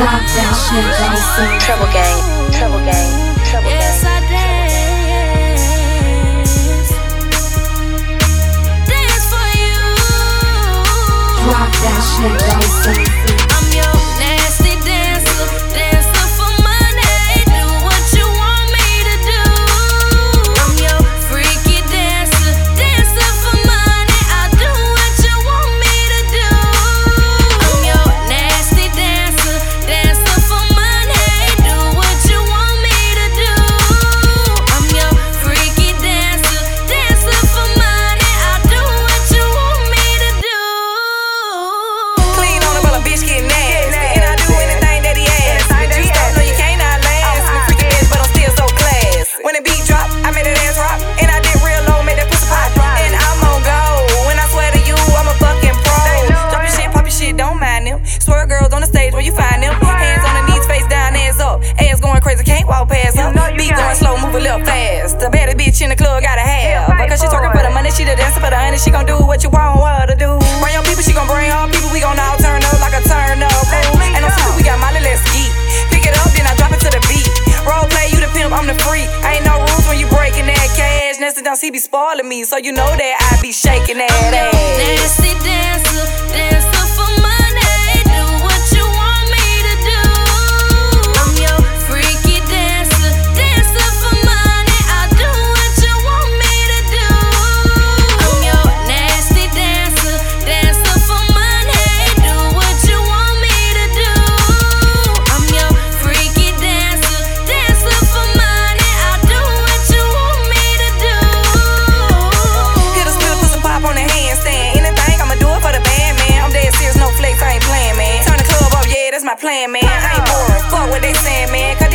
Trouble gang, trouble gang, trouble gang. bitch getting he be spoiling me, so you know that I be shaking that ass. playing, man. I ain't bored. Fuck what they saying, man.